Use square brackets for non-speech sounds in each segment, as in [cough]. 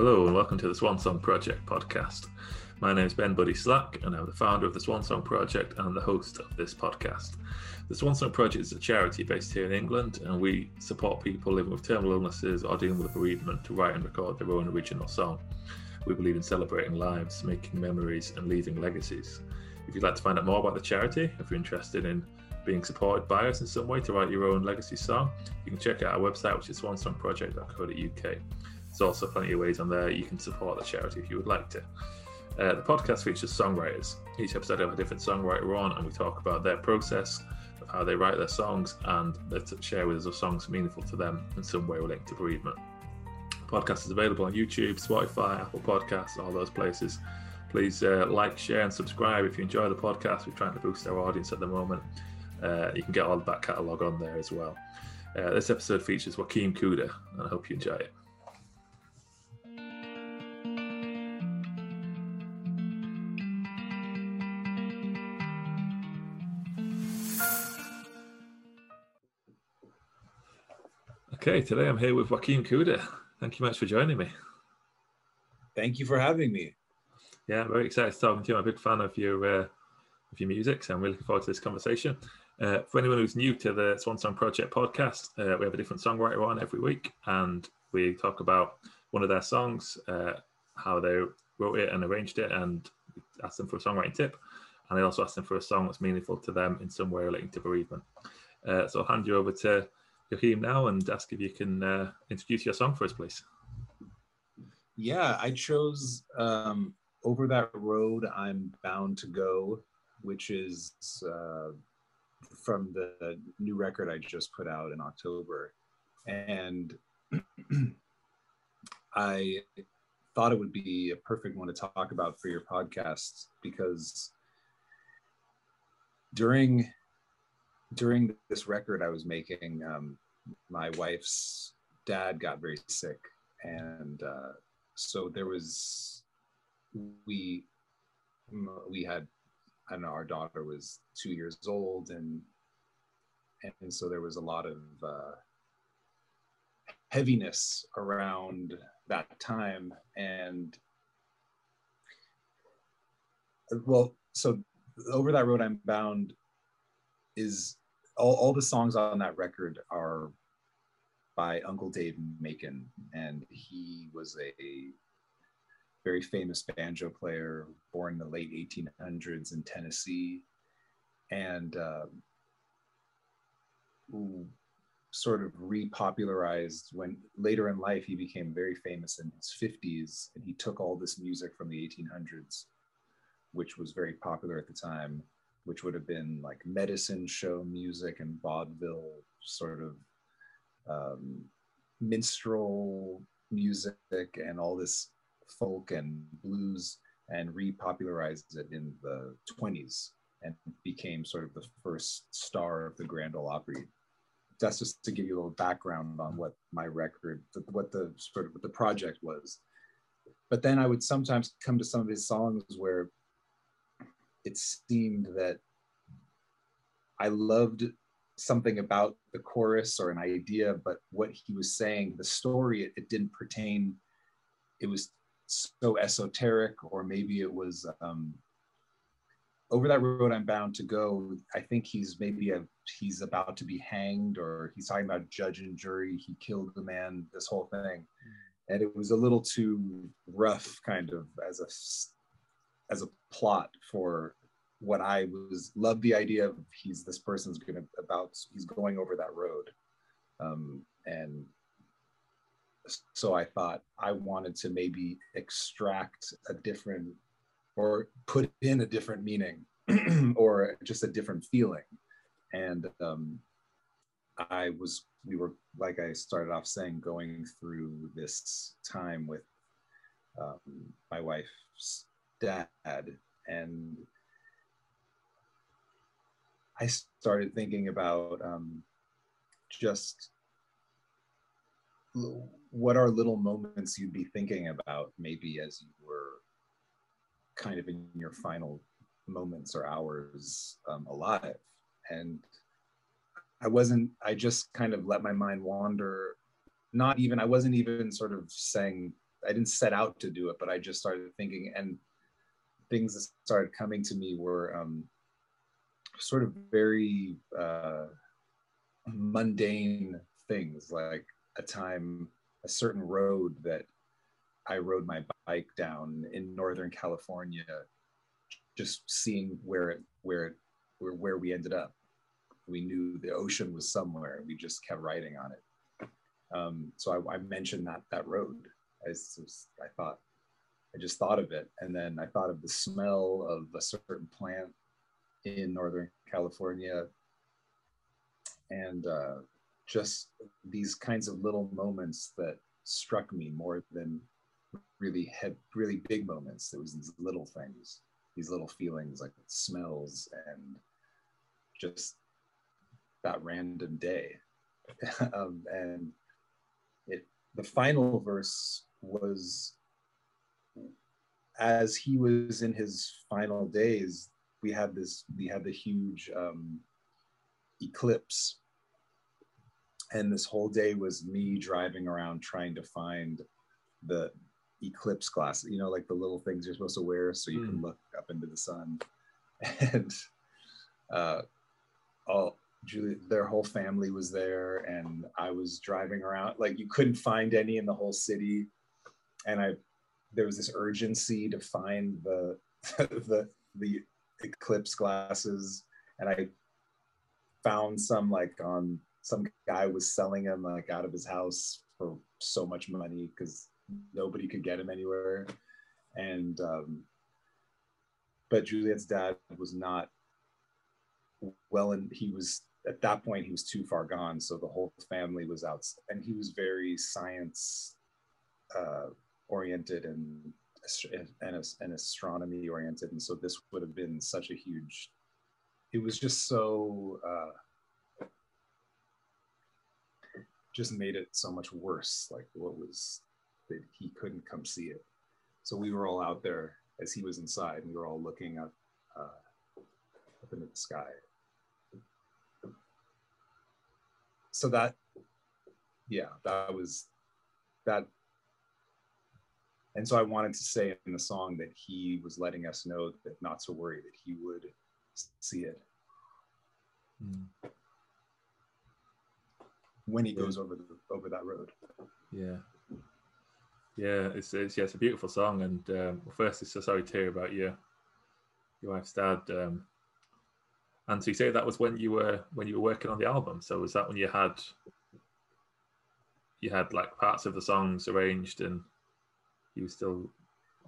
Hello and welcome to the Swan Song Project podcast. My name is Ben Buddy Slack and I'm the founder of the Swan Song Project and the host of this podcast. The Swan Song Project is a charity based here in England and we support people living with terminal illnesses or dealing with bereavement to write and record their own original song. We believe in celebrating lives, making memories and leaving legacies. If you'd like to find out more about the charity, if you're interested in being supported by us in some way to write your own legacy song, you can check out our website, which is swansongproject.co.uk. There's also plenty of ways on there you can support the charity if you would like to. Uh, the podcast features songwriters. Each episode have a different songwriter on, and we talk about their process of how they write their songs and they share with us a songs meaningful to them in some way linked to bereavement. The podcast is available on YouTube, Spotify, Apple Podcasts, all those places. Please uh, like, share, and subscribe if you enjoy the podcast. We're trying to boost our audience at the moment. Uh, you can get all the back catalogue on there as well. Uh, this episode features Joachim Cooder, and I hope you enjoy it. Okay, today I'm here with Joachim Cooder. Thank you much for joining me. Thank you for having me. Yeah, I'm very excited to talk to you. I'm a big fan of your uh, of your music, so I'm really looking forward to this conversation. Uh, for anyone who's new to the Swan Song Project podcast, uh, we have a different songwriter on every week, and we talk about one of their songs, uh, how they wrote it and arranged it, and ask them for a songwriting tip. And I also ask them for a song that's meaningful to them in some way relating to bereavement. Uh, so I'll hand you over to Joachim now and ask if you can uh, introduce your song for us, please. Yeah, I chose um, Over That Road I'm Bound to Go, which is uh, from the new record I just put out in October. And [clears throat] I thought it would be a perfect one to talk about for your podcast because during during this record I was making, um, my wife's dad got very sick, and uh, so there was we we had I know our daughter was two years old, and and so there was a lot of uh, heaviness around that time, and well, so over that road I'm bound is all, all the songs on that record are by Uncle Dave Macon, and he was a, very famous banjo player born in the late 1800s in Tennessee, and uh, sort of repopularized when later in life he became very famous in his 50s, and he took all this music from the 1800s, which was very popular at the time which would have been like medicine show music and vaudeville sort of um, minstrel music and all this folk and blues and repopularized it in the 20s and became sort of the first star of the Grand Ole Opry. That's just to give you a little background on what my record, what the sort of what the project was. But then I would sometimes come to some of his songs where it seemed that I loved something about the chorus or an idea, but what he was saying, the story, it, it didn't pertain. It was so esoteric, or maybe it was um, over that road I'm bound to go. I think he's maybe a he's about to be hanged, or he's talking about judge and jury. He killed the man. This whole thing, and it was a little too rough, kind of as a as a plot for what I was love the idea of he's this person's gonna about he's going over that road, um, and so I thought I wanted to maybe extract a different or put in a different meaning [clears throat] or just a different feeling, and um, I was we were like I started off saying going through this time with um, my wife's dad. And I started thinking about um, just what are little moments you'd be thinking about maybe as you were kind of in your final moments or hours um, alive. And I wasn't, I just kind of let my mind wander. Not even, I wasn't even sort of saying I didn't set out to do it, but I just started thinking, and things that started coming to me were um, sort of very uh, mundane things, like a time, a certain road that I rode my bike down in Northern California, just seeing where it, where it, where, where we ended up. We knew the ocean was somewhere. We just kept riding on it. Um, so I, I, mentioned that that road. I, I thought, I just thought of it, and then I thought of the smell of a certain plant in Northern California, and uh, just these kinds of little moments that struck me more than really had really big moments. There was these little things, these little feelings like smells and just that random day. [laughs] um, and it the final verse was as he was in his final days, we had this we had the huge um, eclipse and this whole day was me driving around trying to find the eclipse glasses, you know, like the little things you're supposed to wear so you mm. can hmm. look up into the sun. [laughs] And uh, all Julie, their whole family was there, and I was driving around. Like you couldn't find any in the whole city, and I there was this urgency to find the [laughs] the the eclipse glasses, and I found some like on some guy was selling them like out of his house for so much money because nobody could get him anywhere. And um, but Juliet's dad was not well, and he was at that point he was too far gone, so the whole family was out, and he was very science uh, oriented and and, and astronomy oriented, and so this would have been such a huge. It was just so. Uh, just made it so much worse. Like what was that he couldn't come see it. So we were all out there as he was inside. And we were all looking up uh, up into the sky. So that, yeah, that was that. And so I wanted to say in the song that he was letting us know that not to worry, that he would see it. Mm when he goes over the, over that road. Yeah. Yeah, it's, it's yeah, it's a beautiful song, and um, well, first, it's so sorry to hear about your your wife's dad. Um, and so you say that was when you were when you were working on the album. So was that when you had you had like parts of the songs arranged, and you still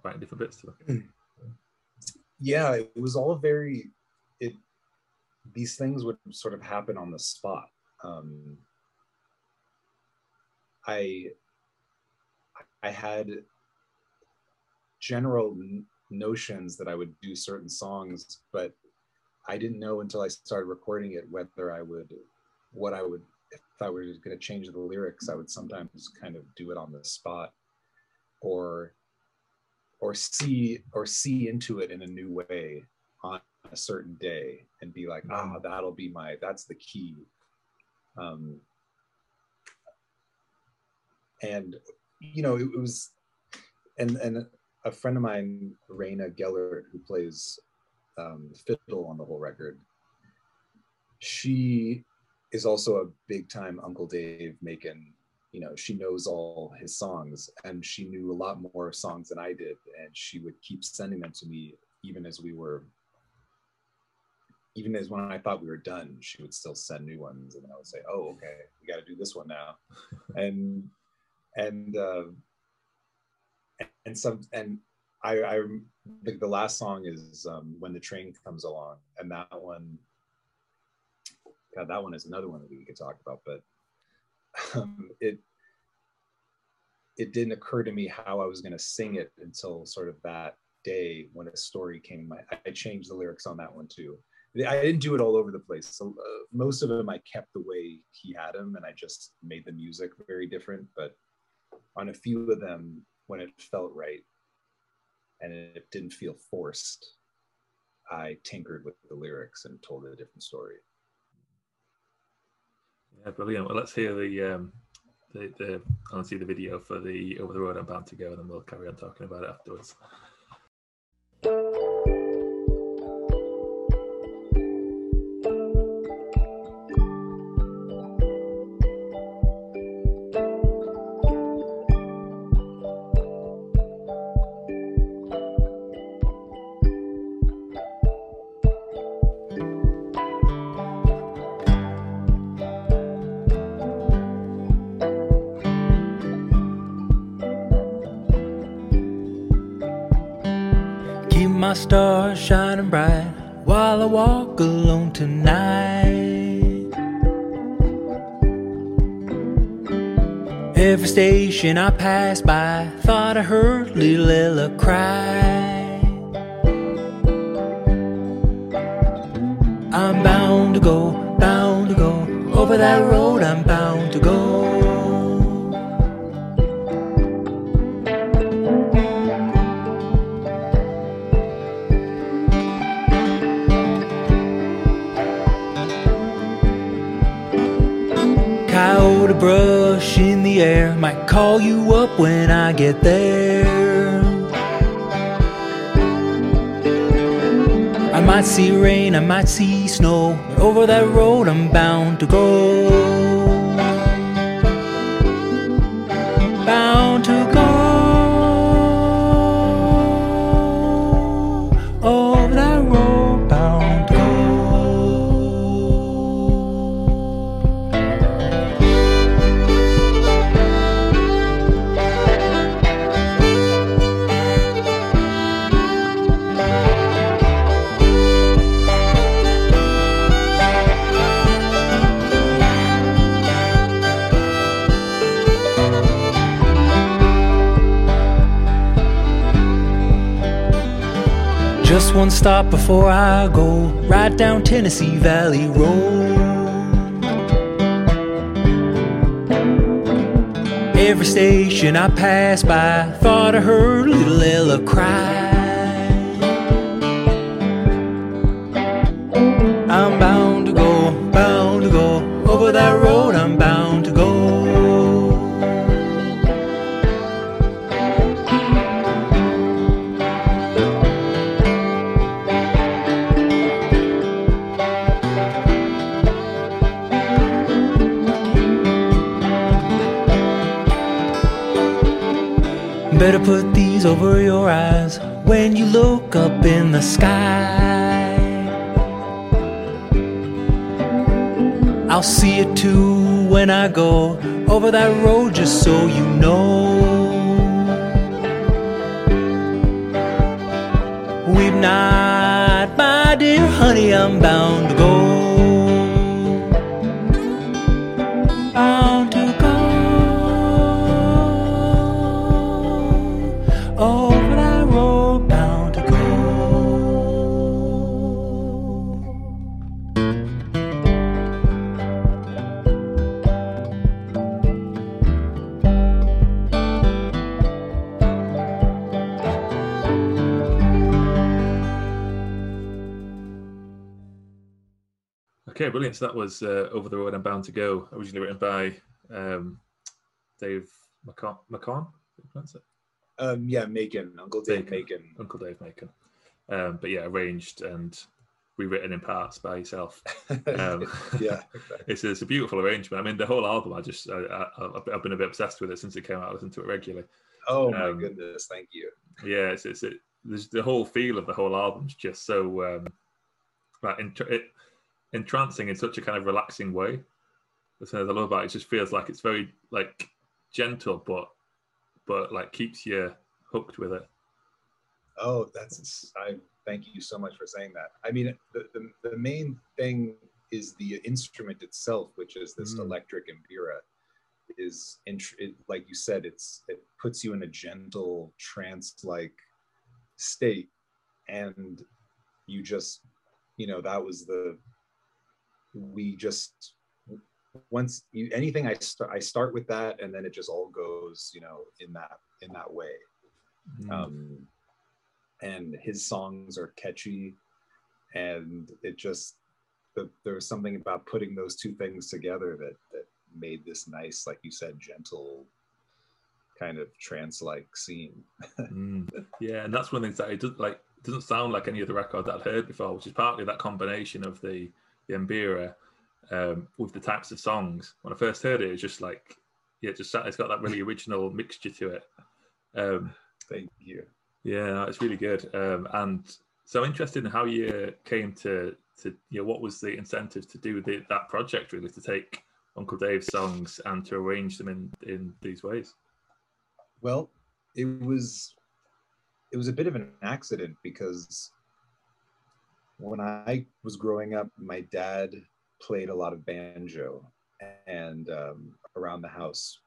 writing different bits to them? [clears throat] Yeah, it was all very it. These things would sort of happen on the spot. Um, I I had general notions that I would do certain songs, but I didn't know until I started recording it whether I would what I would if I were going to change the lyrics, I would sometimes kind of do it on the spot or or see or see into it in a new way on a certain day and be like, ah, oh, that'll be my that's the key. Um, and you know it, it was and and a friend of mine Rayna Gellert who plays um, fiddle on the whole record she is also a big time Uncle Dave Macon you know she knows all his songs and she knew a lot more songs than I did and she would keep sending them to me even as we were even as when I thought we were done, she would still send new ones, and I would say, "Oh, okay, we got to do this one now." [laughs] and and uh, and some and I, I think the last song is um, when the train comes along, and that one, God, that one is another one that we could talk about, but [laughs] um, it it didn't occur to me how I was going to sing it until sort of that day when a story came. I, I changed the lyrics on that one too. I didn't do it all over the place. So uh, most of them I kept the way he had them, and I just made the music very different. But on a few of them when it felt right and it didn't feel forced, I tinkered with the lyrics and told a different story. Yeah, brilliant. Well, let's hear the um, the, the to see the video for the Over the Road I'm Bound to Go, and then we'll carry on talking about it afterwards. My stars shining bright while I walk alone tonight. Every station I pass by, thought I heard little Ella cry. I'm bound to go, bound to go over that road. I'm bound air might call you up when I get there. I might see rain, I might see snow, but over that road I'm bound to go. Just one stop before I go, right down Tennessee Valley Road. Every station I pass by, thought I heard little Ella cry. I'm bound over your eyes when you look up in the sky. I'll see it too when I go over that road, just so you know. We've not, my dear honey, I'm bound to go. So that was uh, Over the Road I'm Bound to Go, originally written by um, Dave McCon. McCon? That's it. Um, yeah, Macon, Uncle Dave Macon. Uncle Dave Macon. Um, but yeah, arranged and rewritten in parts by yourself. Um, [laughs] yeah, [laughs] It's, it's a beautiful arrangement. I mean, the whole album, I just, I, I've been a bit obsessed with it since it came out. I listen to it regularly. Oh my Um, goodness, thank you. Yeah, it's, it's it, there's the whole feel of the whole album's just so um, like it, entrancing in such a kind of relaxing way. The thing I love about it, it just feels like it's very like gentle, but but like keeps you hooked with it. Oh, that's I thank you so much for saying that. I mean, the the, the main thing is the instrument itself, which is this Mm. electric mbira. Is int- it, like you said, it's it puts you in a gentle trance-like state, and you just, you know, that was the we just once you anything I start I start with that, and then it just all goes, you know, in that in that way. Um, and his songs are catchy and it just the, there was something about putting those two things together that that made this nice, like you said, gentle kind of trance-like scene. [laughs] mm, yeah, and that's one thing that it does like doesn't sound like any other record that I'd heard before, which is partly that combination of the the Mbira um, with the types of songs. When I first heard it, it was just like yeah, it just it's got that really original mixture to it. Um, Thank you. Yeah, it's really good. Um, and so interested in how you came to to you know what was the incentive to do the, that project really to take Uncle Dave's songs and to arrange them in in these ways. Well, it was it was a bit of an accident because when I was growing up, my dad played a lot of banjo and um, around the house,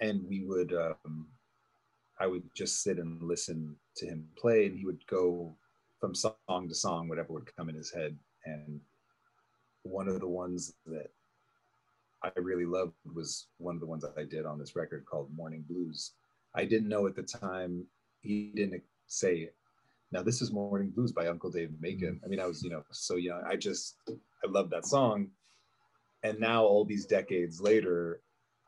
and we would um, I would just sit and listen to him play, and he would go from song to song, whatever would come in his head. And one of the ones that I really loved was one of the ones that I did on this record called Morning Blues. I didn't know at the time, he didn't say, now this is Morning Blues by Uncle Dave Macon. Mm. I mean, I was, you know, so young. I just, I love that song. And now, all these decades later,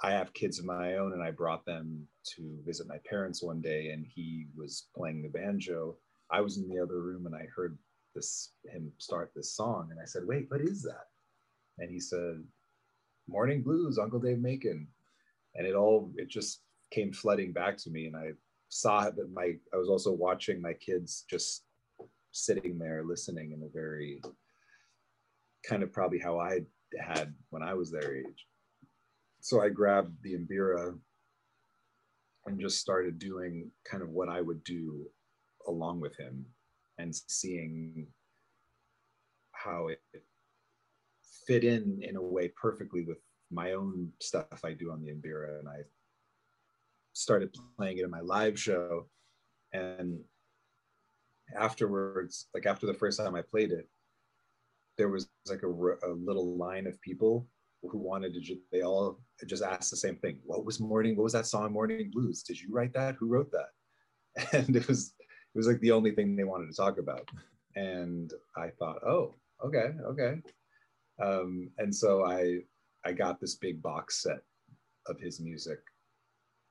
I have kids of my own, and I brought them to visit my parents one day, and he was playing the banjo. I was in the other room, and I heard this him start this song, and I said, "Wait, what is that?" And he said, "Morning Blues, Uncle Dave Macon," and it all it just came flooding back to me, and I saw that my I was also watching my kids just sitting there listening in a very kind of probably how I had when I was their age so I grabbed the Mbira and just started doing kind of what I would do along with him and seeing how it fit in in a way perfectly with my own stuff I do on the Mbira. And I started playing it in my live show. And afterwards, like after the first time I played it, there was like a, a little line of people who wanted to they all just asked the same thing. What was morning what was that song morning blues? Did you write that? Who wrote that? [laughs] And it was it was like the only thing they wanted to talk about. And i thought oh okay okay. Um, and so i i got this big box set of his music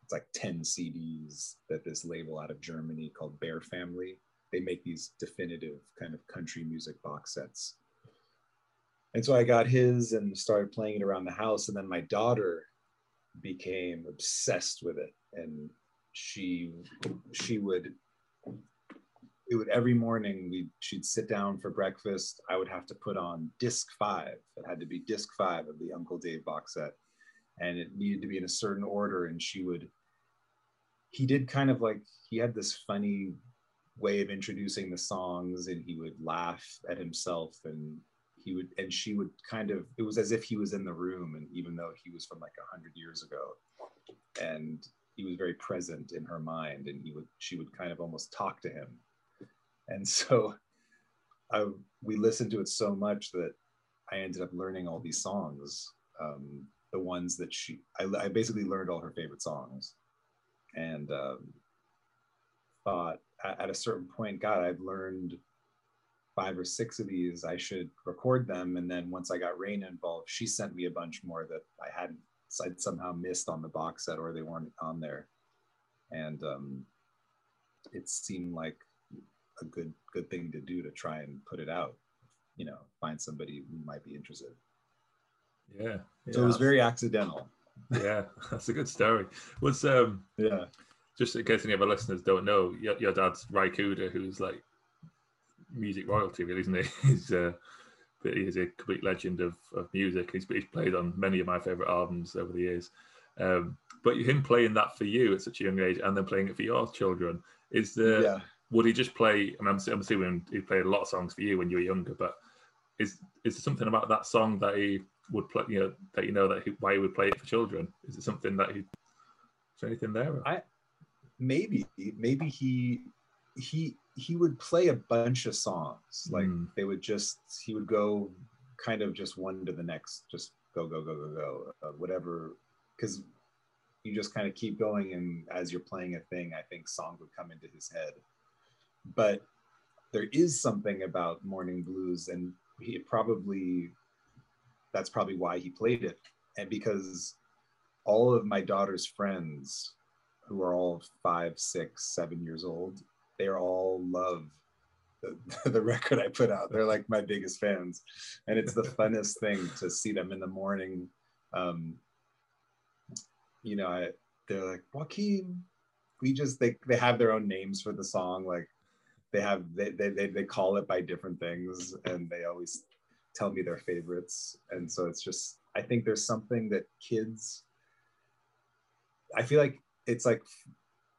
it's like 10 cds that this label out of germany called bear family they make these definitive kind of country music box sets and so I got his and started playing it around the house. And then my daughter became obsessed with it. And she she would it would every morning we she'd sit down for breakfast. I would have to put on disc five. It had to be disc five of the Uncle Dave box set. And it needed to be in a certain order. And she would he did kind of like he had this funny way of introducing the songs and he would laugh at himself and he would and she would kind of it was as if he was in the room and even though he was from like a hundred years ago and he was very present in her mind and he would she would kind of almost talk to him and so I, we listened to it so much that i ended up learning all these songs um, the ones that she I, I, basically learned all her favorite songs and um, thought at, a certain point god i've learned five or six of these, I should record them. And then once I got Rain involved, she sent me a bunch more that I hadn't I'd somehow missed on the box set or they weren't on there. And um, it seemed like a good good thing to do to try and put it out. You know, find somebody who might be interested. Yeah. yeah. So it was very accidental. yeah, [laughs] that's a good story. Was um yeah. Just in case any of our listeners don't know, your, your dad's Ry Cooder, who's like music royalty, really, isn't he? [laughs] he's, uh, he's a complete legend of, of music. He's, he's played on many of my favourite albums over the years. Um, but him playing that for you at such a young age and then playing it for your children, is the yeah. would he just play? I mean, I'm, I'm assuming he played a lot of songs for you when you were younger, but is is there something about that song that he would play? You know, that you know that he, why he would play it for children? Is it something that he? Is there anything there? I maybe maybe he he he would play a bunch of songs like mm. they would just he would go kind of just one to the next just go go go go go uh, whatever because you just kind of keep going and as you're playing a thing i think song would come into his head but there is something about morning blues and he probably that's probably why he played it. And because all of my daughter's friends who are all five six seven years old they are all love the, [laughs] the record i put out. They're like my biggest fans. And it's the funnest thing to see them in the morning. Um, you know I, they're like joachim. We just they, they have their own names for the song like they have they, they, they, they call it by different things and they always tell me their favorites. And so it's just i think there's something that kids i feel like it's like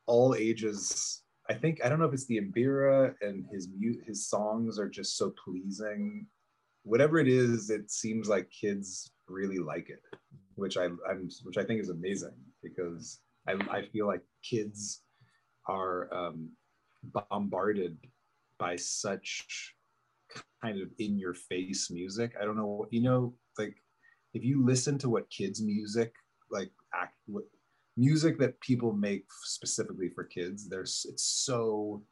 all ages i think i don't know if it's the Mbira and his mute his songs are just so pleasing. Whatever it is it seems like kids really like it which i i'm which i think is amazing because i, I feel like kids are um, bombarded by such kind of in your face music. I don't know, you know, like if you listen to what kids music, like act, what, music that people make specifically for kids, there's it's so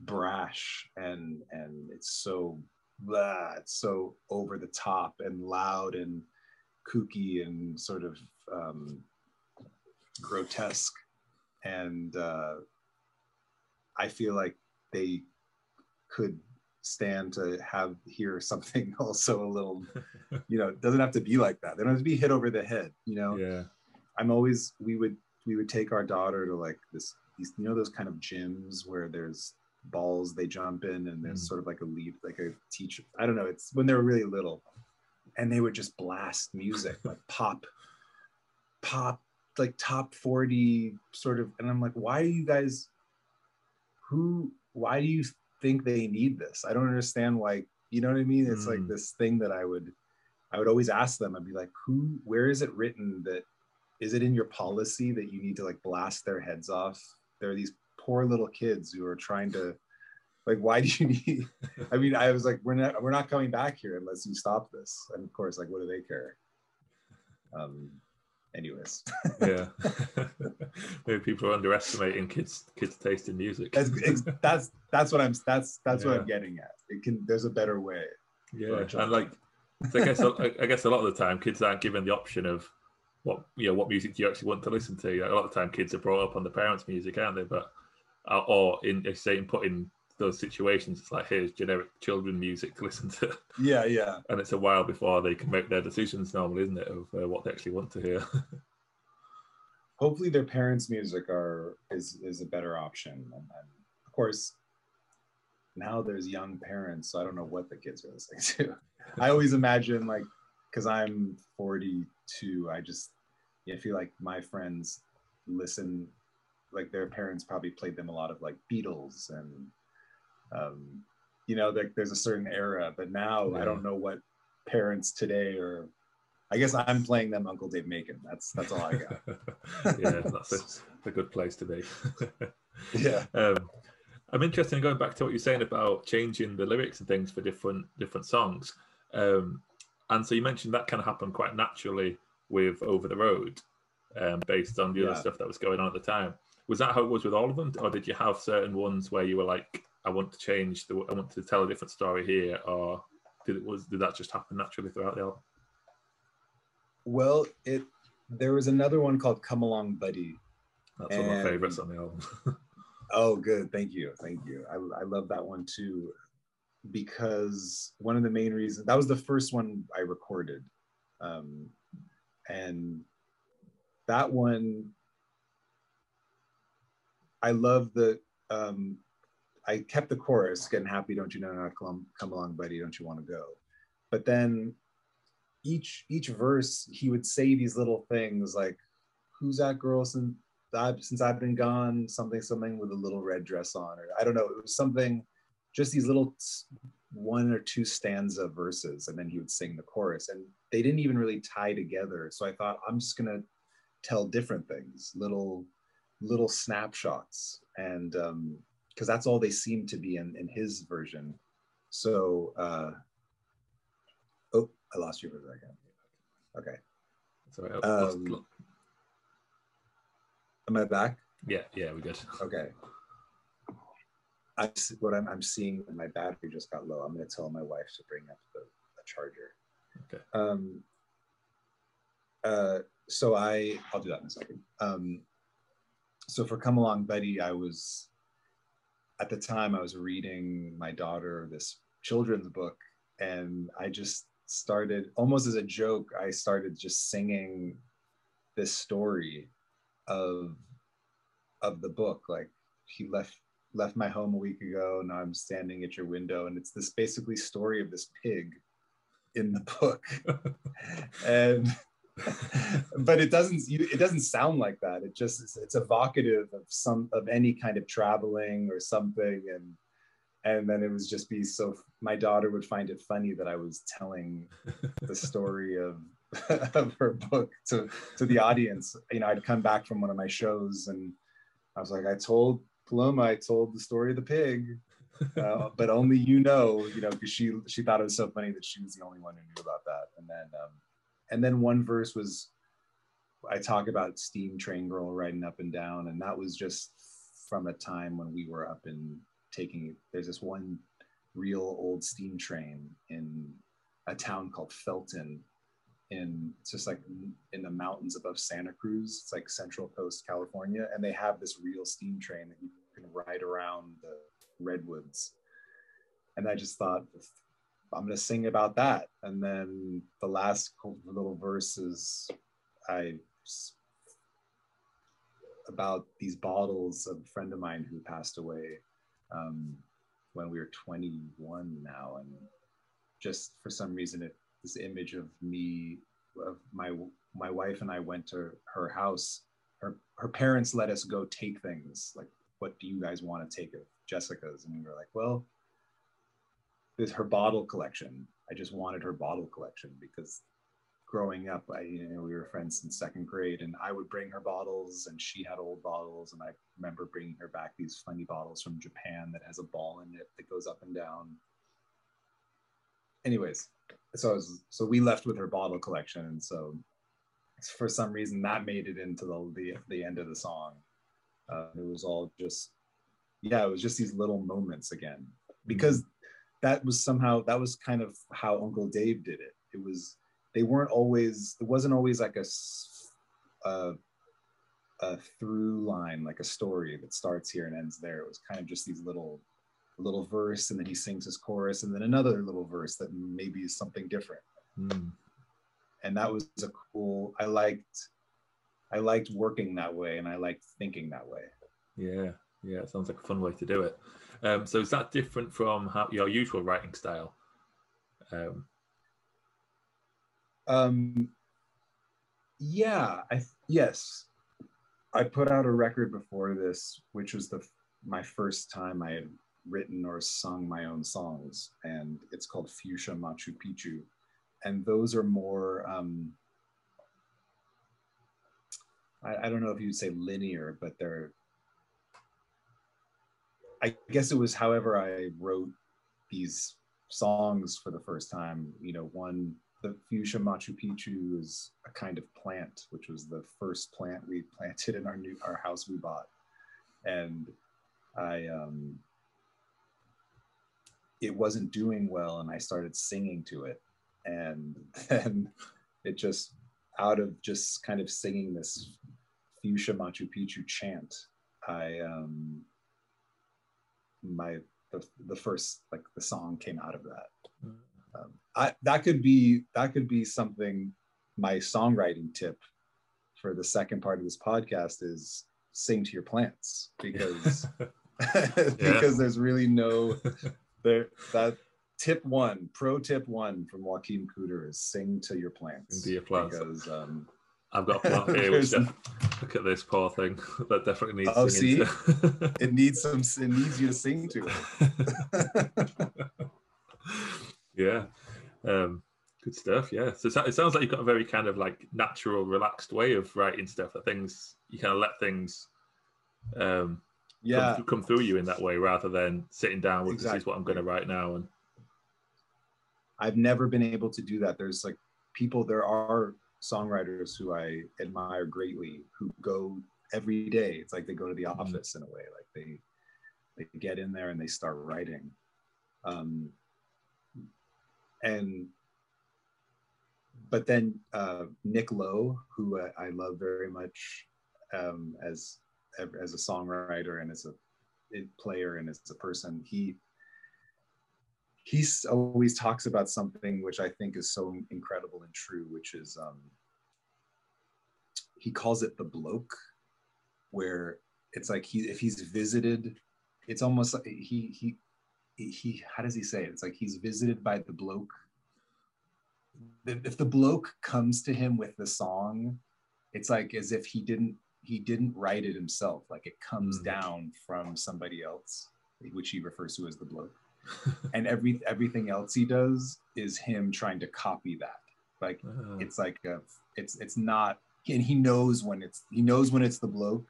brash and and it's so blah, it's so over the top and loud and kooky and sort of um, grotesque and uh, I feel like they could stand to have hear something [laughs] also a little, you know, it doesn't have to be like that. They don't have to be hit over the head, you know. Yeah. I'm always we would we would take our daughter to like this these you know those kind of gyms where there's balls they jump in and there's Mm. sort of like a lead like a teacher I don't know it's when they were really little and they would just blast music like [laughs] pop pop like top 40 sort of and I'm like why are you guys who why do you think they need this? I don't understand why, you know what I mean? It's like Mm. this thing that I would I would always ask them, I'd be like, who where is it written that is it in your policy that you need to like blast their heads off? There are these poor little kids who are trying to like why do you need [laughs] I mean, I was like, we're not we're not coming back here unless you stop this. And of course, like what do they care? Um anyways. yeah. [laughs] [laughs] Maybe people are underestimating kids kids' taste in music. that's that's that's what I'm that's that's what I'm getting at. It can there's a better way. yeah, and like, so I guess I, guess a lot of the time kids aren't given the option of what you know what music do you actually want to listen to. Like, a lot of the time, kids are brought up on the parents' music, aren't they? But uh, or in say in put in those situations, it's like here's generic children music to listen to, Yeah, yeah. and it's a while before they can make their decisions. Normally, isn't it, of uh, what they actually want to hear? [laughs] Hopefully their parents' music are is is a better option. And, and of course, now there's young parents, so I don't know what the kids are listening to. [laughs] I always imagine like because I'm 42, I just I feel like my friends listen like their parents probably played them a lot of like Beatles and um, you know like there's a certain era, but now I don't know what parents today are. I guess I'm playing them Uncle Dave Macon. That's that's all I got. [laughs] yeah, that's a, a good place to be. [laughs] yeah. um, I'm interested in going back to what you're saying about changing the lyrics and things for different different songs. Um, and so you mentioned that kind of happened quite naturally with Over the Road, um, based on the Yeah. other stuff that was going on at the time. Was that how it was with all of them, or did you have certain ones where you were like, "I want to change the, I want to tell a different story here," or did it was did that just happen naturally throughout the album? Well, it there was another one called Come Along Buddy. That's one of my favorites on the album. [laughs] Oh, good. Thank you. Thank you. I, I love that one too, because one of the main reasons that was the first one I recorded. Um, and that one, I love the, um, I kept the chorus, getting happy, don't you know, not come, come along, buddy, don't you want to go? But then each each verse, he would say these little things like, who's that girl since I've, since I've been gone, something, something with a little red dress on, or I don't know. It was something, just these little one or two stanza verses, and then he would sing the chorus, and they didn't even really tie together. So I thought I'm just gonna tell different things, little, little snapshots, and um, because that's all they seem to be in in his version. So, uh, oh, I lost you for a second. Okay, So I lost- Um, am I back? yeah, yeah, we're good. Okay. I see what I'm, I'm seeing my battery just got low. I'm going to tell my wife to bring up the, the charger. Okay. Um, uh, so I I'll do that in a second. Um, so for Come Along Buddy, I was at the time I was reading my daughter this children's book, and I just started almost as a joke. I started just singing this story of of the book. Like he left left my home a week ago. Now I'm standing at your window, and it's this basically story of this pig in the book, [laughs] and but it doesn't it doesn't sound like that. It just it's, it's evocative of some of any kind of traveling or something. And and then it was just be so my daughter would find it funny that i was telling [laughs] the story of [laughs] of her book to to the audience. You know i'd come back from one of my shows and i was like i told paloma i told the story of the pig. Uh, [laughs] but only you know you know because she she thought it was so funny that she was the only one who knew about that. And then um, and then one verse was I talk about steam train girl riding up and down, and that was just from a time when we were up in taking. There's this one real old steam train in a town called Felton, in just like in the mountains above Santa Cruz. It's like Central Coast, California, and they have this real steam train that you can ride around the redwoods. And I just thought, I'm to sing about that. And then the last little verse is I about these bottles of a friend of mine who passed away um, when we were 21 now. And just for some reason, it, this image of me, of my, my wife and I went to her house. Her, her parents let us go take things like, what do you guys want to take of Jessica's? And we were like, well, this her bottle collection. I just wanted her bottle collection because growing up, I you know we were friends in second grade, and I would bring her bottles, and she had old bottles, and I remember bringing her back these funny bottles from Japan that has a ball in it that goes up and down. Anyways, so was, so we left with her bottle collection, and so for some reason that made it into the the, the end of the song. Uh, it was all just yeah, it was just these little moments again because that was somehow that was kind of how Uncle Dave did it. It was they weren't always it wasn't always like a a, a through line like a story that starts here and ends there. It was kind of just these little little verse and then he sings his chorus and then another little verse that maybe is something different. Mm. And that was a cool I liked I liked working that way and I liked thinking that way. Yeah, yeah, it sounds like a fun way to do it. Um, so is that different from how, your usual writing style? Um, um, yeah, I yes, I put out a record before this, which was the my first time I had written or sung my own songs, and it's called Fuchsia Machu Picchu, and those are more. Um, I, I don't know if you'd say linear, but they're I guess it was however I wrote these songs for the first time. You know, one, the Fuchsia Machu Picchu is a kind of plant, which was the first plant we planted in our new our house we bought, and I um, it wasn't doing well, and I started singing to it, and [laughs] then it just out of just kind of singing this Fuchsia Machu Picchu chant, I um, my the, the first like the song came out of that. Mm. um, I, that could be that could be something my songwriting tip for the second part of this podcast is sing to your plants because [laughs] [laughs] because there's really no [laughs] there that tip one pro tip one from Joachim Cooder is sing to your plants. To your plants because um, I've got a plant here. Which def- look at this poor thing. [laughs] That definitely needs. Oh, see, it needs some. It needs you to sing to it. [laughs] yeah, um, good stuff. Yeah, so it sounds like you've got a very kind of like natural, relaxed way of writing stuff. That things you kind of let things, um, yeah, come, come through you in that way rather than sitting down with exactly. this is what I'm going to write now. And I've never been able to do that. There's like people. There are songwriters who I admire greatly who go every day. It's like they go to the mm-hmm. office in a way, like they they get in there and they start writing. Um, and but then uh, Nick Lowe, who I, I love very much um, as as a songwriter and as a player and as a person, he he always talks about something which I think is so incredible and true, which is um, he calls it the bloke, where it's like he if he's visited, it's almost like he he he how does he say it? It's like he's visited by the bloke. If the bloke comes to him with the song, it's like as if he didn't he didn't write it himself. Like it comes mm. down from somebody else, which he refers to as the bloke. And every everything else he does is him trying to copy that. Like uh. it's like a, it's it's not and he knows when it's he knows when it's the bloke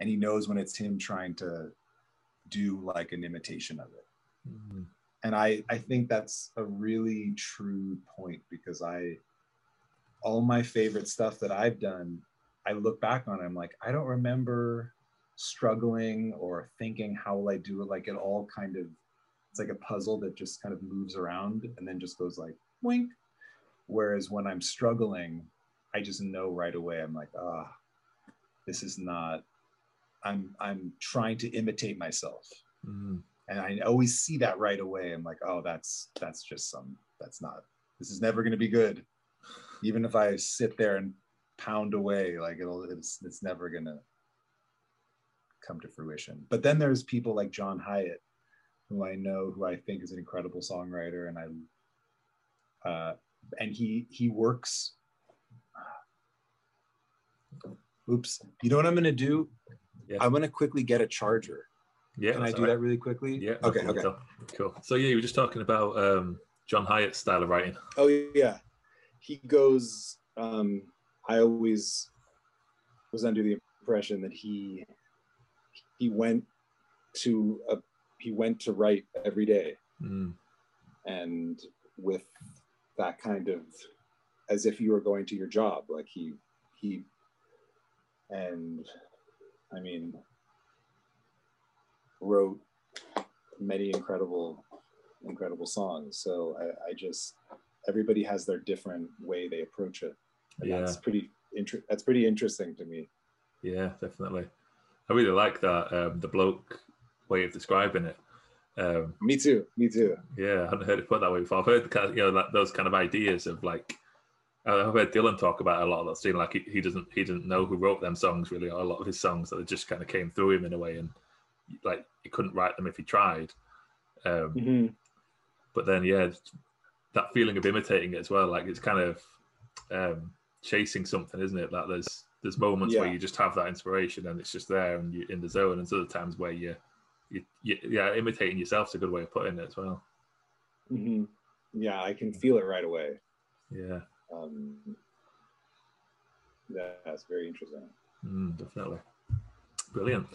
and he knows when it's him trying to do like an imitation of it mm-hmm. and i i think that's a really true point because i all my favorite stuff that i've done i look back on it, i'm like i don't remember struggling or thinking how will i do it like it all kind of it's like a puzzle that just kind of moves around and then just goes like wink whereas when i'm struggling I just know right away. I'm like, ah, oh, this is not. I'm I'm trying to imitate myself, mm-hmm. and I always see that right away. I'm like, oh, that's that's just some. That's not. This is never going to be good. Even if I sit there and pound away, like it'll it's it's never going to come to fruition. But then there's people like John Hiatt, who I know, who I think is an incredible songwriter, and I, uh, and he he works Oops. You know what I'm going to do? Yeah. I'm to quickly get a charger. Yeah. Can I do right. that really quickly? Yeah. Okay. Okay. Cool. So yeah, you were just talking about um, John Hiatt's style of writing. Oh yeah, he goes. Um, I always was under the impression that he he went to a he went to write every day, mm. and with that kind of as if you were going to your job, like he he and I mean, wrote many incredible, incredible songs. So I, I just everybody has their different way they approach it. And yeah, that's pretty inter- That's pretty interesting to me. Yeah, definitely. I really like that um, the bloke way of describing it. Um, me too. Me too. Yeah, I hadn't heard it put that way before. I've heard the kind of, you know those kind of ideas of like I've heard Dylan talk about a lot of that scene. Like he, he doesn't he didn't know who wrote them songs really, or a lot of his songs that just kind of came through him in a way, and like he couldn't write them if he tried. Um, mm-hmm. But then yeah, that feeling of imitating it as well. Like it's kind of um, chasing something, isn't it? That there's there's moments yeah. where you just have that inspiration and it's just there and you're in the zone, and other times where you, you, you yeah, imitating yourself's a good way of putting it as well. Mm-hmm. Yeah, I can feel it right away. Yeah um, that's very interesting. Mm, definitely. Brilliant.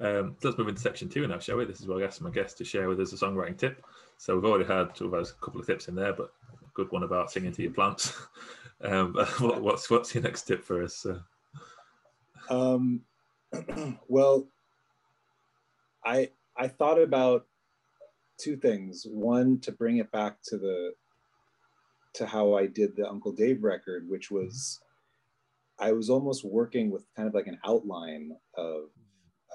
Um, so let's move into section two now, shall we? This is where I ask my guests to share with us a songwriting tip. So we've already had had a couple of tips in there, but a good one about singing to your plants. [laughs] um, [laughs] what's what's your next tip for us? Um, [clears throat] well, I I thought about two things. One to bring it back to the to how I did the Uncle Dave record, which was I was almost working with kind of like an outline of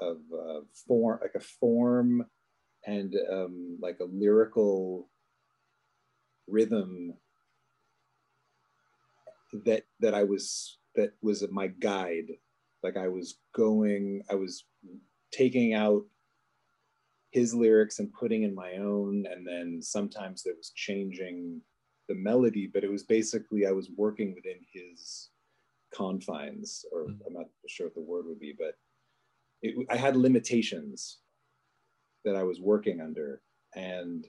of uh, form, like a form and um, like a lyrical rhythm that that I was that was my guide. Like I was going, I was taking out his lyrics and putting in my own, and then sometimes there was changing the melody, but it was basically I was working within his confines, or mm-hmm. I'm not sure what the word would be, but it, I had limitations that I was working under, and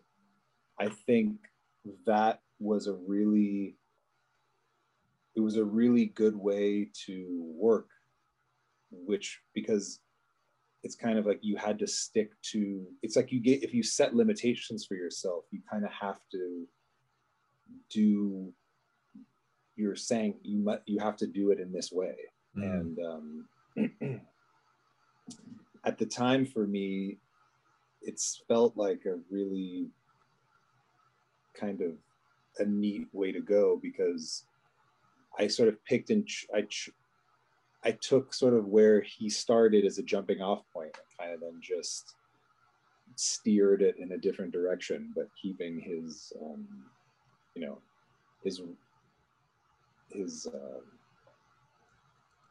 I think that was a really it was a really good way to work which because it's kind of like you had to stick to it's like you get if you set limitations for yourself you kind of have to do you're saying you must you have to do it in this way mm. and um, [clears throat] at the time for me it's felt like a really kind of a neat way to go because I sort of picked and ch- I ch- I took sort of where he started as a jumping off point and kind of then just steered it in a different direction, but keeping his, um, you know, his his uh,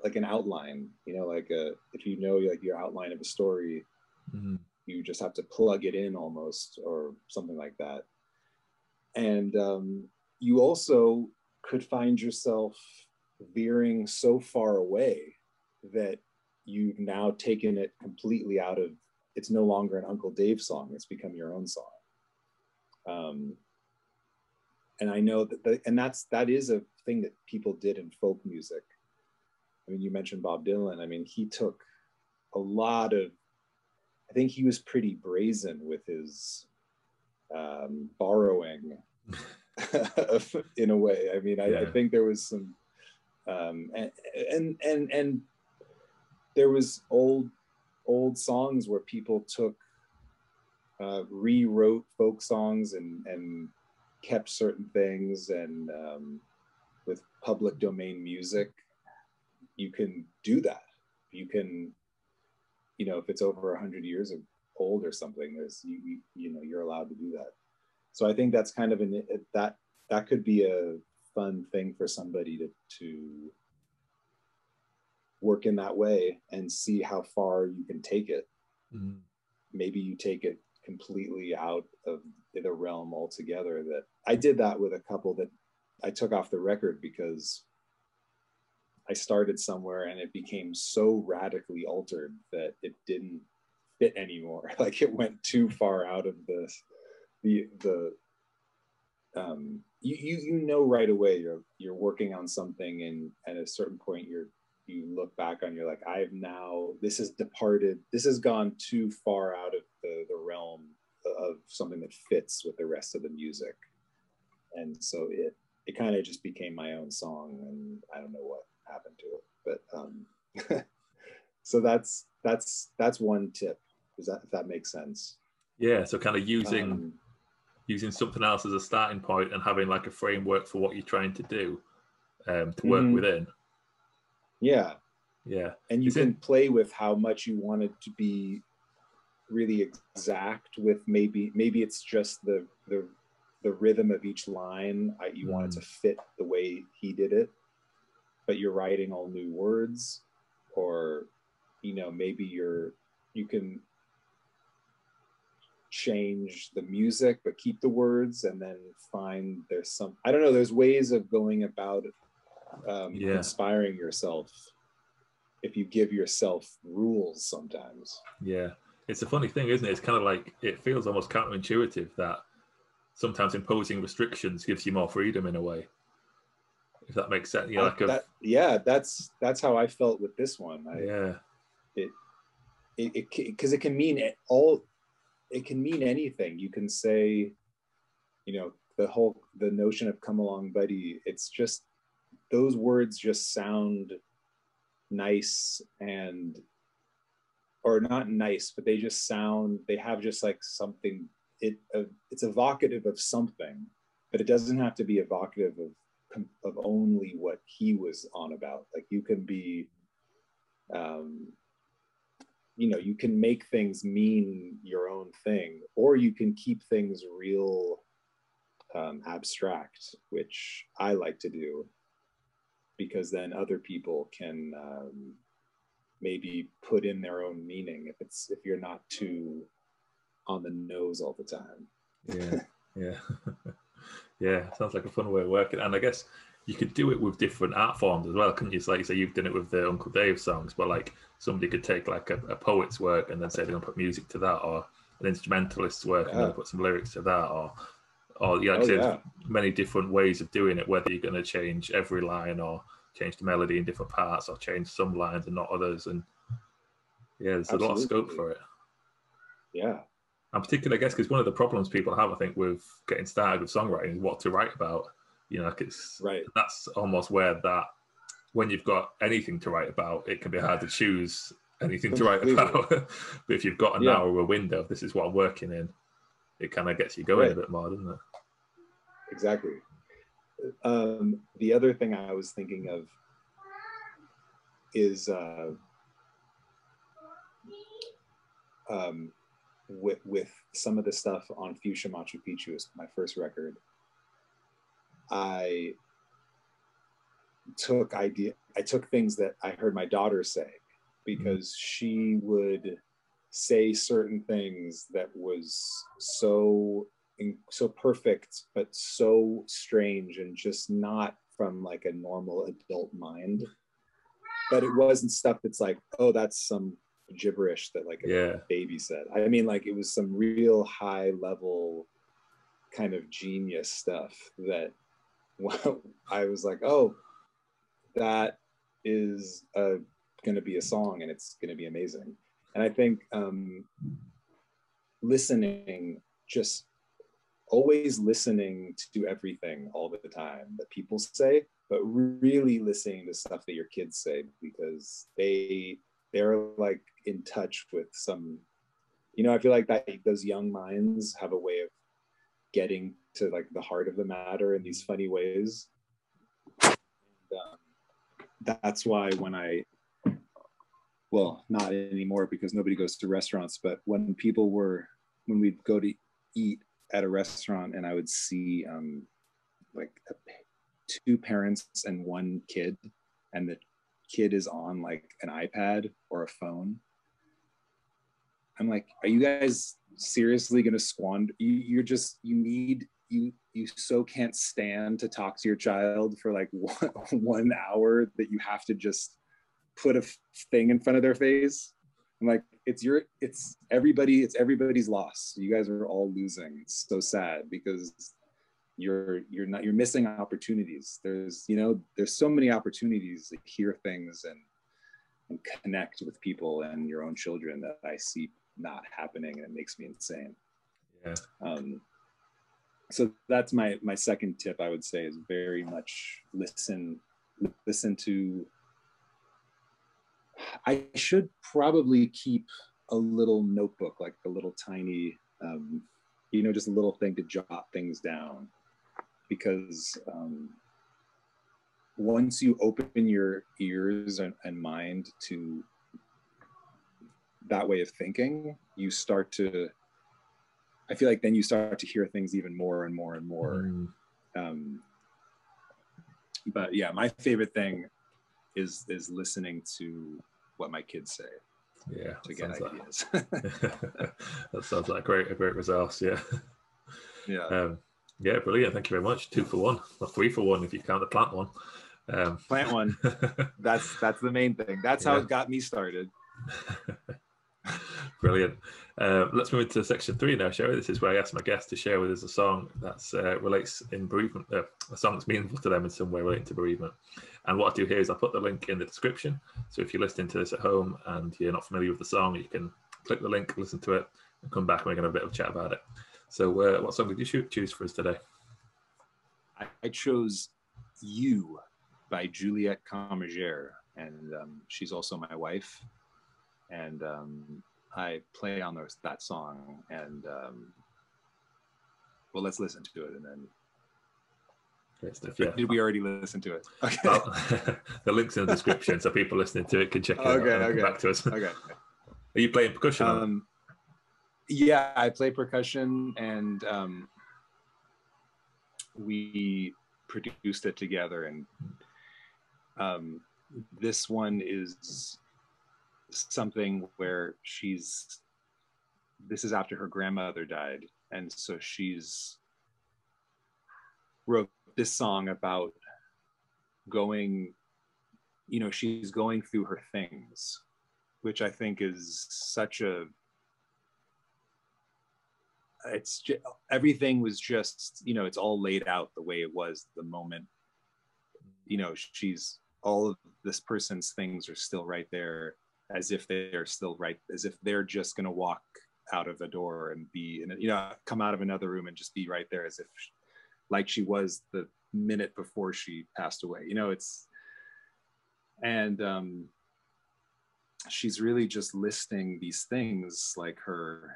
like an outline. You know, like a if you know like your outline of a story, Mhm. you just have to plug it in almost or something like that. And um, you also could find yourself veering so far away that you've now taken it completely out of it's no longer an Uncle Dave song, it's become your own song. Um, and I know that, the, and that's that is a thing that people did in folk music. I mean, you mentioned Bob Dylan. I mean, he took a lot of. I think he was pretty brazen with his um, borrowing, [laughs] [laughs] in a way. I mean, I, I think there was some, um, and and and and there was old old songs where people took uh, rewrote folk songs and and kept certain things and um, with public domain music you can do that. You can you know if it's over 100 years old or something there's you, you you know you're allowed to do that. So i think that's kind of an that that could be a fun thing for somebody to to work in that way and see how far you can take it Mhm. maybe you take it completely out of the realm altogether that i did that with a couple that i took off the record because i started somewhere and it became so radically altered that it didn't fit anymore [laughs] like it went too far out of the the the um you you, you know right away you're you're working on something and at a certain point you're you look back on you're like i've now this has departed this has gone too far out of the the realm of something that fits with the rest of the music. And so it it kind of just became my own song and i don't know what happened to it but um [laughs] so that's that's that's one tip. Is that if that makes sense? Yeah, so kind of using Um, using something else as a starting point and having like a framework for what you're trying to do um, to work Mhm. within. yeah Yeah, and you Is it- can play with how much you want it to be really exact with maybe maybe it's just the the the rhythm of each line I, you want it to fit the way he did it but you're writing all new words or you know maybe you're you can change the music but keep the words and then find there's some i don't know there's ways of going about um, Yeah. inspiring yourself if you give yourself rules sometimes yeah. It's a funny thing, isn't it? It's kind of like it feels almost counterintuitive that sometimes imposing restrictions gives you more freedom in a way. If that makes sense, you know, I- like a, yeah that's that's how i felt with this one I, yeah, it it because it, can mean it- all it can mean anything. You can say you know the whole the notion of come along buddy it's just those words just sound nice and or not nice but they just sound they have just like something it uh, it's evocative of something but it doesn't have to be evocative of of only what he was on about. Like you can be um you know you can make things mean your own thing or you can keep things real um, abstract which i like to do because then other people can um, maybe put in their own meaning if it's if you're not too on the nose all the time yeah, yeah, [laughs] yeah. Sounds like a fun way of working, and I guess you could do it with different art forms as well, couldn't you? So like you say, you've done it with the Uncle Dave songs, but like somebody could take like a, a poet's work and then say they're gonna put music to that, or an instrumentalist's work and then put some lyrics to that, or or yeah, like Oh, said, yeah. many different ways of doing it. Whether you're gonna change every line or change the melody in different parts, or change some lines and not others, and yeah, there's a lot of scope for it. yeah And particularly, I guess, because one of the problems people have, I think, with getting started with songwriting is what to write about. You know, like it's right that's almost where that when you've got anything to write about, it can be hard to choose anything to write about. [laughs] but if you've got a Yeah. narrower window, this is what I'm working in, it kind of gets you going a bit more, doesn't it? exactly um, the other thing I was thinking of is uh, um, with with some of the stuff on Fuchsia Machu Picchu, is my first record. I took idea I took things that I heard my daughter say because she would say certain things that was so so perfect but so strange and just not from like a normal adult mind but it wasn't stuff that's like oh that's some gibberish that like a Yeah. baby said i mean like it was some real high level kind of genius stuff that i was like oh that is uh, going to be a song and it's going to be amazing. And i think um listening just always listening to everything all the time that people say but really listening to stuff that your kids say because they they're like in touch with some you know i feel like that those young minds have a way of getting to like the heart of the matter in these funny ways. And, um, that's why when i well not anymore because nobody goes to restaurants but when people were when we'd go to eat at a restaurant and i would see um like a, two parents and one kid and the kid is on like an ipad or a phone i'm like are you guys seriously going to squander you, you're just you need you you so can't stand to talk to your child for like [laughs] one, one hour that you have to just put a thing in front of their face? I'm like it's your it's everybody it's everybody's loss. You guys are all losing. It's so sad because you're you're not you're missing opportunities. There's you know there's so many opportunities to hear things and and connect with people and your own children that i see not happening and it makes me insane Yeah. um, so that's my my second tip i would say is very much listen listen to i should probably keep a little notebook like a little tiny um, you know just a little thing to jot things down because um, once you open your ears and, and mind to that way of thinking you start to i feel like then you start to hear things even more and more and more Mm, um, but yeah my favorite thing is is listening to what my kids say yeah. to get sounds like- ideas [laughs] [laughs] that sounds like a great, a great resource. Yeah. yeah Um, yeah, brilliant. Thank you very much. Two for one, or three for one if you count the plant one. Um, plant one [laughs] that's that's the main thing that's how Yeah. it got me started brilliant. Uh, let's move into section three now, Sherry. This is where I ask my guests to share with us a song that uh, relates in bereavement, uh, a song that's meaningful to them in some way relating to bereavement. And what I do here is I put the link in the description. So if you're listening to this at home and you're not familiar with the song, you can click the link, listen to it, and come back and we're going to have a bit of chat about it. So, uh, what song did you choose for us today? I, chose "You" by Juliette Commagere, and um, she's also my wife. And um, I play on those, that song, and um, well, let's listen to it, and then Great stuff. Yeah. did we already listen to it? Okay, Well, [laughs] the link's in the description, so people listening to it can check it out Okay, and okay. back to us. Okay. Are you playing percussion? Um, yeah, I play percussion, and um, we produced it together. And um, this one is something where she's. This is after her grandmother died, and so she's wrote this song about going. You know, she's going through her things, which I think is such a it's just, everything was just you know it's all laid out the way it was the moment you know she's all of this person's things are still right there as if they're still right as if they're just going to walk out of the door and be in a, you know come out of another room and just be right there as if like she was the minute before she passed away you know it's and um she's really just listing these things like her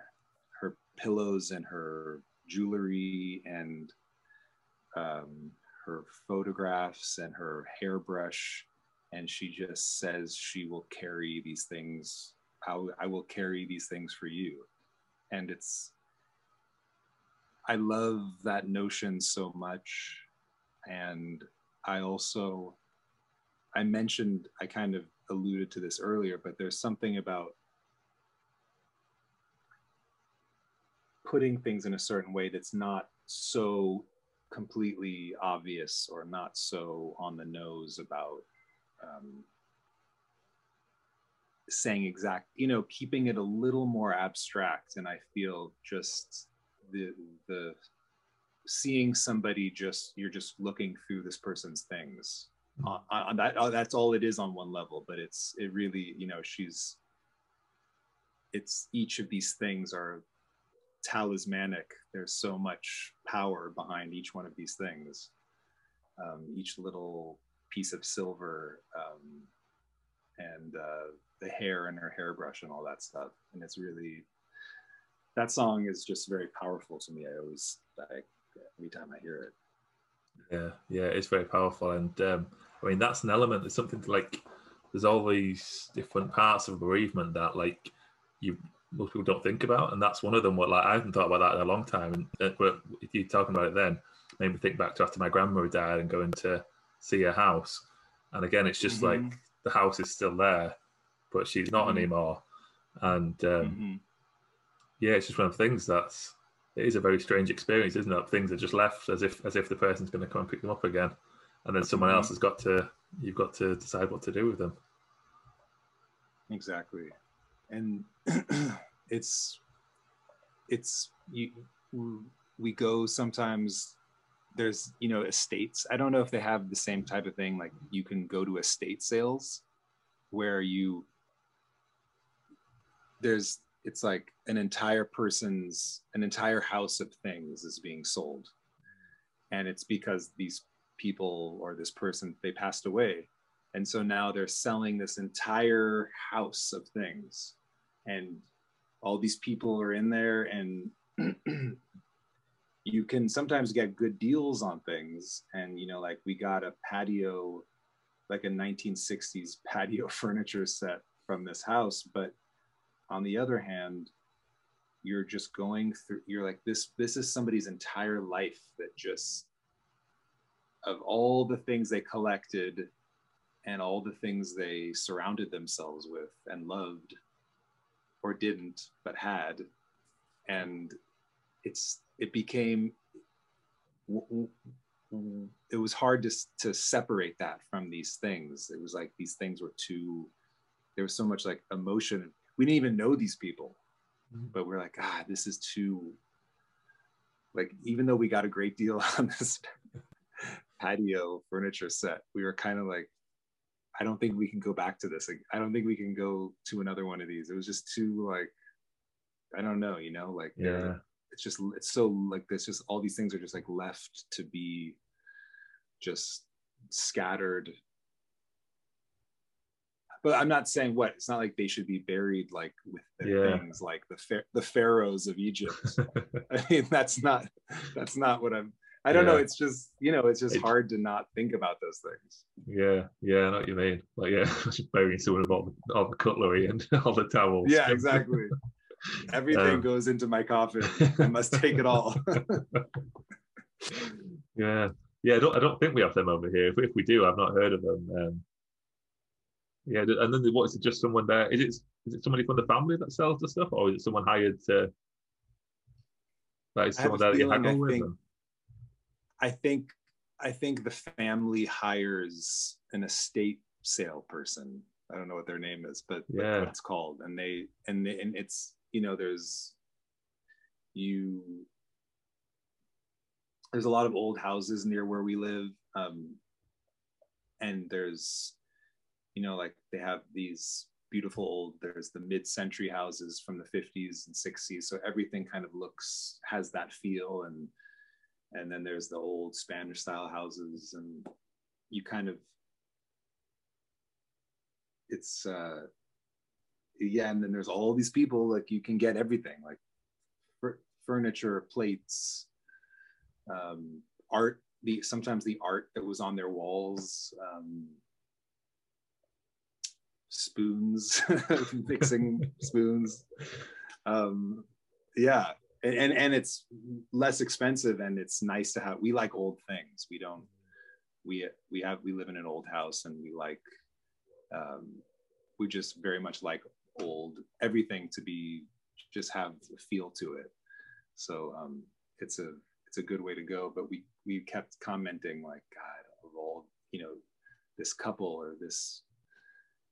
her pillows and her jewelry and um, her photographs and her hairbrush and she just says she will carry these things I, will carry these things for you. And it's i love that notion so much. And i also i mentioned i kind of alluded to this earlier but there's something about putting things in a certain way that's not so completely obvious or not so on the nose about um, saying exact you know keeping it a little more abstract and i feel just the the seeing somebody just you're just looking through this person's things on, on that oh, that's all it is on one level but it's it really you know she's it's each of these things are talismanic. There's so much power behind each one of these things. Um, each little piece of silver um, and uh, the hair and her hairbrush and all that stuff. And it's really, that song is just very powerful to me. I always, like every time I hear it. Yeah, yeah, it's very powerful. And um, I mean, that's an element, there's something to like, there's all these different parts of bereavement that like you most people don't think about, and that's one of them. What like I haven't thought about that in a long time, and uh, but if you're talking about it then, made me think back to after my grandmother died and going to see her house, and again it's just mm-hmm. like the house is still there, but she's not mm-hmm. anymore, and um, mm-hmm. yeah, it's just one of the things that's it is a very strange experience, isn't it? Things are just left as if as if the person's going to come and pick them up again, and then someone else mm-hmm. has got to you've got to decide what to do with them. Exactly and [clears throat] it's it's you we go sometimes there's you know estates. I don't know if they have the same type of thing like you can go to estate sales where you there's it's like an entire person's an entire house of things is being sold. And it's because these people or this person they passed away. And so now they're selling this entire house of things. And all these people are in there and [clears throat] you can sometimes get good deals on things. And you know like we got a patio like a 1960s patio [laughs] furniture set from this house. But on the other hand you're just going through you're like this this is somebody's entire life that just of all the things they collected and all the things they surrounded themselves with and loved or didn't but had. And it's it became it was hard to, to separate that from these things it was like these things were too there was so much like emotion we didn't even know these people mm-hmm. but we're like ah this is too like even though we got a great deal [laughs] on this patio furniture set we were kind of like I don't think we can go back to this. Like, I don't think we can go to another one of these. It was just too like, I don't know, you know, like yeah, it's just it's so like this. Just all these things are just like left to be just scattered. But I'm not saying what it's not like they should be buried like with yeah. things like the the pharaohs of Egypt. [laughs] I mean, that's not that's not what I'm I don't yeah. know. It's just you know, it's just it's, hard to not think about those things. Yeah, yeah, I know what you mean. Like, yeah, [laughs] just burying someone the, all the cutlery and [laughs] all the towels. Yeah, exactly. [laughs] Everything um, goes into my coffin. I [laughs] must take it all. [laughs] yeah, yeah. I don't. I don't think we have them over here. If, if we do, I've not heard of them. Um, yeah, and then what is it? Just someone there? Is it? Is it somebody from the family that sells the stuff, or is it someone hired to? Like someone that you haggle with? Them? I think I think the family hires an estate sale person. I don't know what their name is, but yeah, what it's called. And they and they, and it's you know there's you there's a lot of old houses near where we live, um, and there's you know like they have these beautiful old there's the mid-century houses from the 50s and 60s so everything kind of looks has that feel and and then there's the old Spanish style houses, and you kind of it's uh yeah, and then there's all these people like you can get everything like furniture, plates, um, art the sometimes the art that was on their walls um, spoons [laughs] mixing [laughs] spoons. Um, yeah and, and and it's less expensive and it's nice to have we like old things. We don't we we have we live in an old house and we like um, we just very much like old everything to be just have a feel to it. So um, it's a it's a good way to go but we we kept commenting like god of all you know this couple or this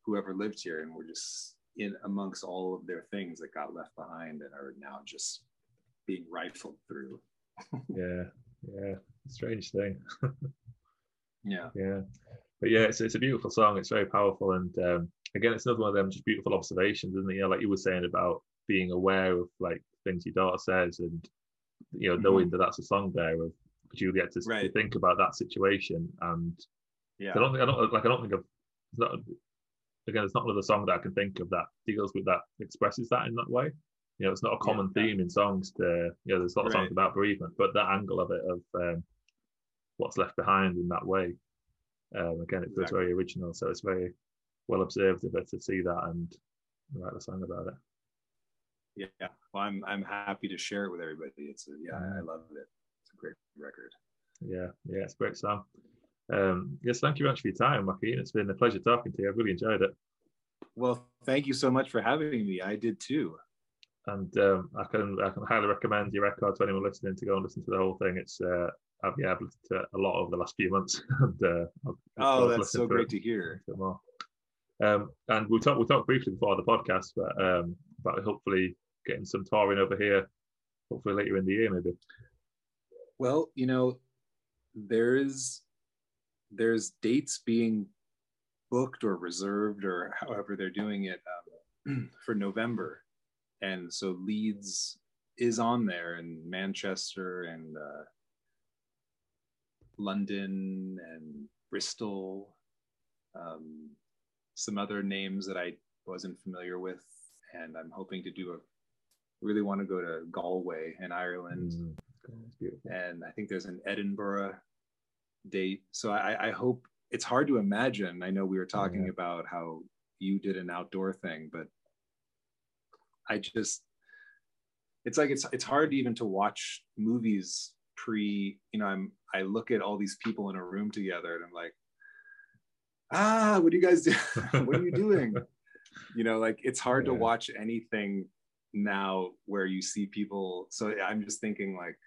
whoever lived here and we're just in amongst all of their things that got left behind and are now just being rifled through. [laughs] Yeah yeah strange thing. [laughs] Yeah. Yeah but yeah it's, it's a beautiful song. It's very powerful and um, again it's another one of them just beautiful observations isn't it you know, like you were saying about being aware of like things your daughter says and you know Mhm. knowing that that's a song there of get to, to Right. think about that situation and yeah I don't think I don't like I don't think of not again it's not another song that I can think of that deals with that expresses that in that way. You know, it's not a common yeah. theme in songs to you know, there's a lot of songs about bereavement, but that angle of it of um, what's left behind in that way. Um, again, it feels Exactly. very original, so it's very well observed of her to see that and write a song about it. yeah well i'm i'm happy to share it with everybody it's a, yeah i love it it's a great record Yeah, yeah, it's a great song. Um, yes, thank you very much for your time, Joachim. It's been a pleasure talking to you. I've really enjoyed it. well thank you so much for having me i did too and um, I can I can highly recommend your record to anyone listening to go and listen to the whole thing. It's uh, I've yeah I've listened to it a lot over the last few months, [laughs] and uh, oh that's so great it to hear more. Um, and we talked we talked briefly before the podcast, but um, about hopefully getting some touring over here, hopefully later in the year maybe. well you know there's there's dates being booked or reserved or however they're doing it um, [clears throat] for november and so leeds is on there and manchester and uh, london and bristol um, some other names that i wasn't familiar with and i'm hoping to do a really want to go to galway in ireland Mm, and I think there's an Edinburgh date. So I, I hope it's hard to imagine. I know we were talking Yeah. about how you did an outdoor thing, but I just it's like it's it's hard even to watch movies pre, you know, I'm I look at all these people in a room together and I'm like, ah, what do you guys do? [laughs] what are you doing? [laughs] You know, like it's hard to watch anything now where you see people. So I'm just thinking like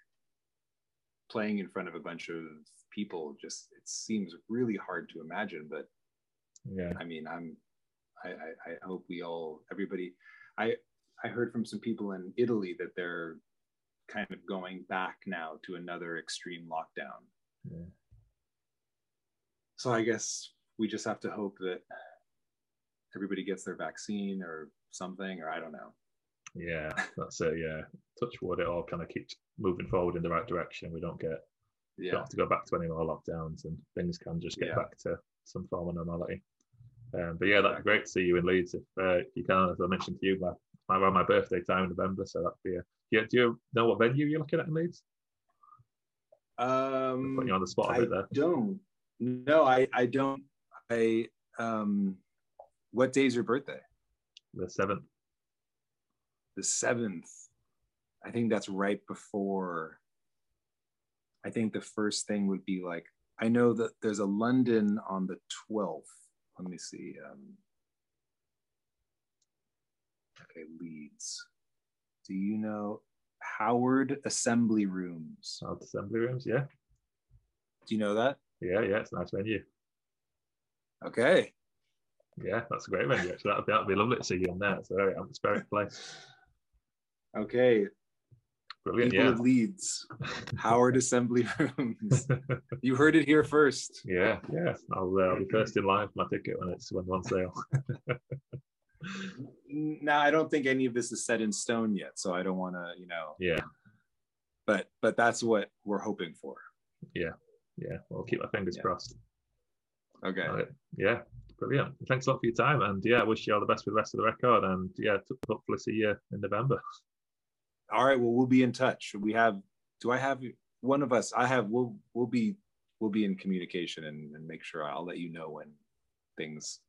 playing in front of a bunch of people just it seems really hard to imagine but Yeah, i mean i'm I, I i hope we all everybody i i heard from some people in italy that they're kind of going back now to another extreme lockdown yeah, so i guess we just have to hope that everybody gets their vaccine or something or i don't know yeah. That's it. Yeah, touch wood. It all kind of keeps moving forward in the right direction. We don't get don't yeah have to go back to any more lockdowns and things can just get Yeah. back to some form of normality. Um, but yeah, that'd be great to see you in Leeds if, uh, if you can. As I mentioned to you, my, my around my birthday time in November, so that'd be a. Yeah, do you know what venue you're looking at in Leeds? um Putting you on the spot a I bit there. don't. No, I I don't. I um, what day is your birthday? The seventh. The seventh. I think that's right before. I think the first thing would be like I know that there's a London on the twelfth. Let me see. Um, okay, Leeds. Do you know Howard Assembly Rooms? South Assembly Rooms. Yeah, Do you know that? yeah, yeah. It's a nice venue. Okay. Yeah, that's a great venue. Actually, that'd be, that'd be lovely to see you in there. It's a very atmospheric place. Okay. Brilliant. People Yeah. of Leeds, Howard Assembly Rooms. [laughs] You heard it here first. Yeah, yeah. I'll, uh, I'll be first in line for my ticket when it's when on sale. [laughs] Now, I don't think any of this is set in stone yet, so I don't want to, you know. Yeah, But but that's what we're hoping for. yeah. Yeah. We'll keep our fingers Yeah. crossed. Okay. Right. Yeah, brilliant. Thanks a lot for your time, and yeah, I wish you all the best with the rest of the record, and yeah, hopefully see you in November. [laughs] All right. Well, we'll be in touch. We have. Do I have one of us? I have. We'll we'll be we'll be in communication and, and make sure I'll let you know when things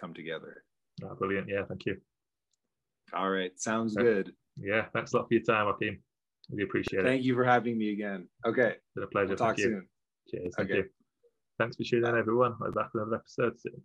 come together. Oh, brilliant. Yeah, thank you. All right, sounds Okay. good. Yeah, thanks a lot for your time, Joachim. Really appreciate it. Thank you for having me again. Okay, It's been a pleasure. we'll talk thank you. soon. Cheers. Thank Okay. you. Thanks for tuning in, everyone. We're back with another episode soon.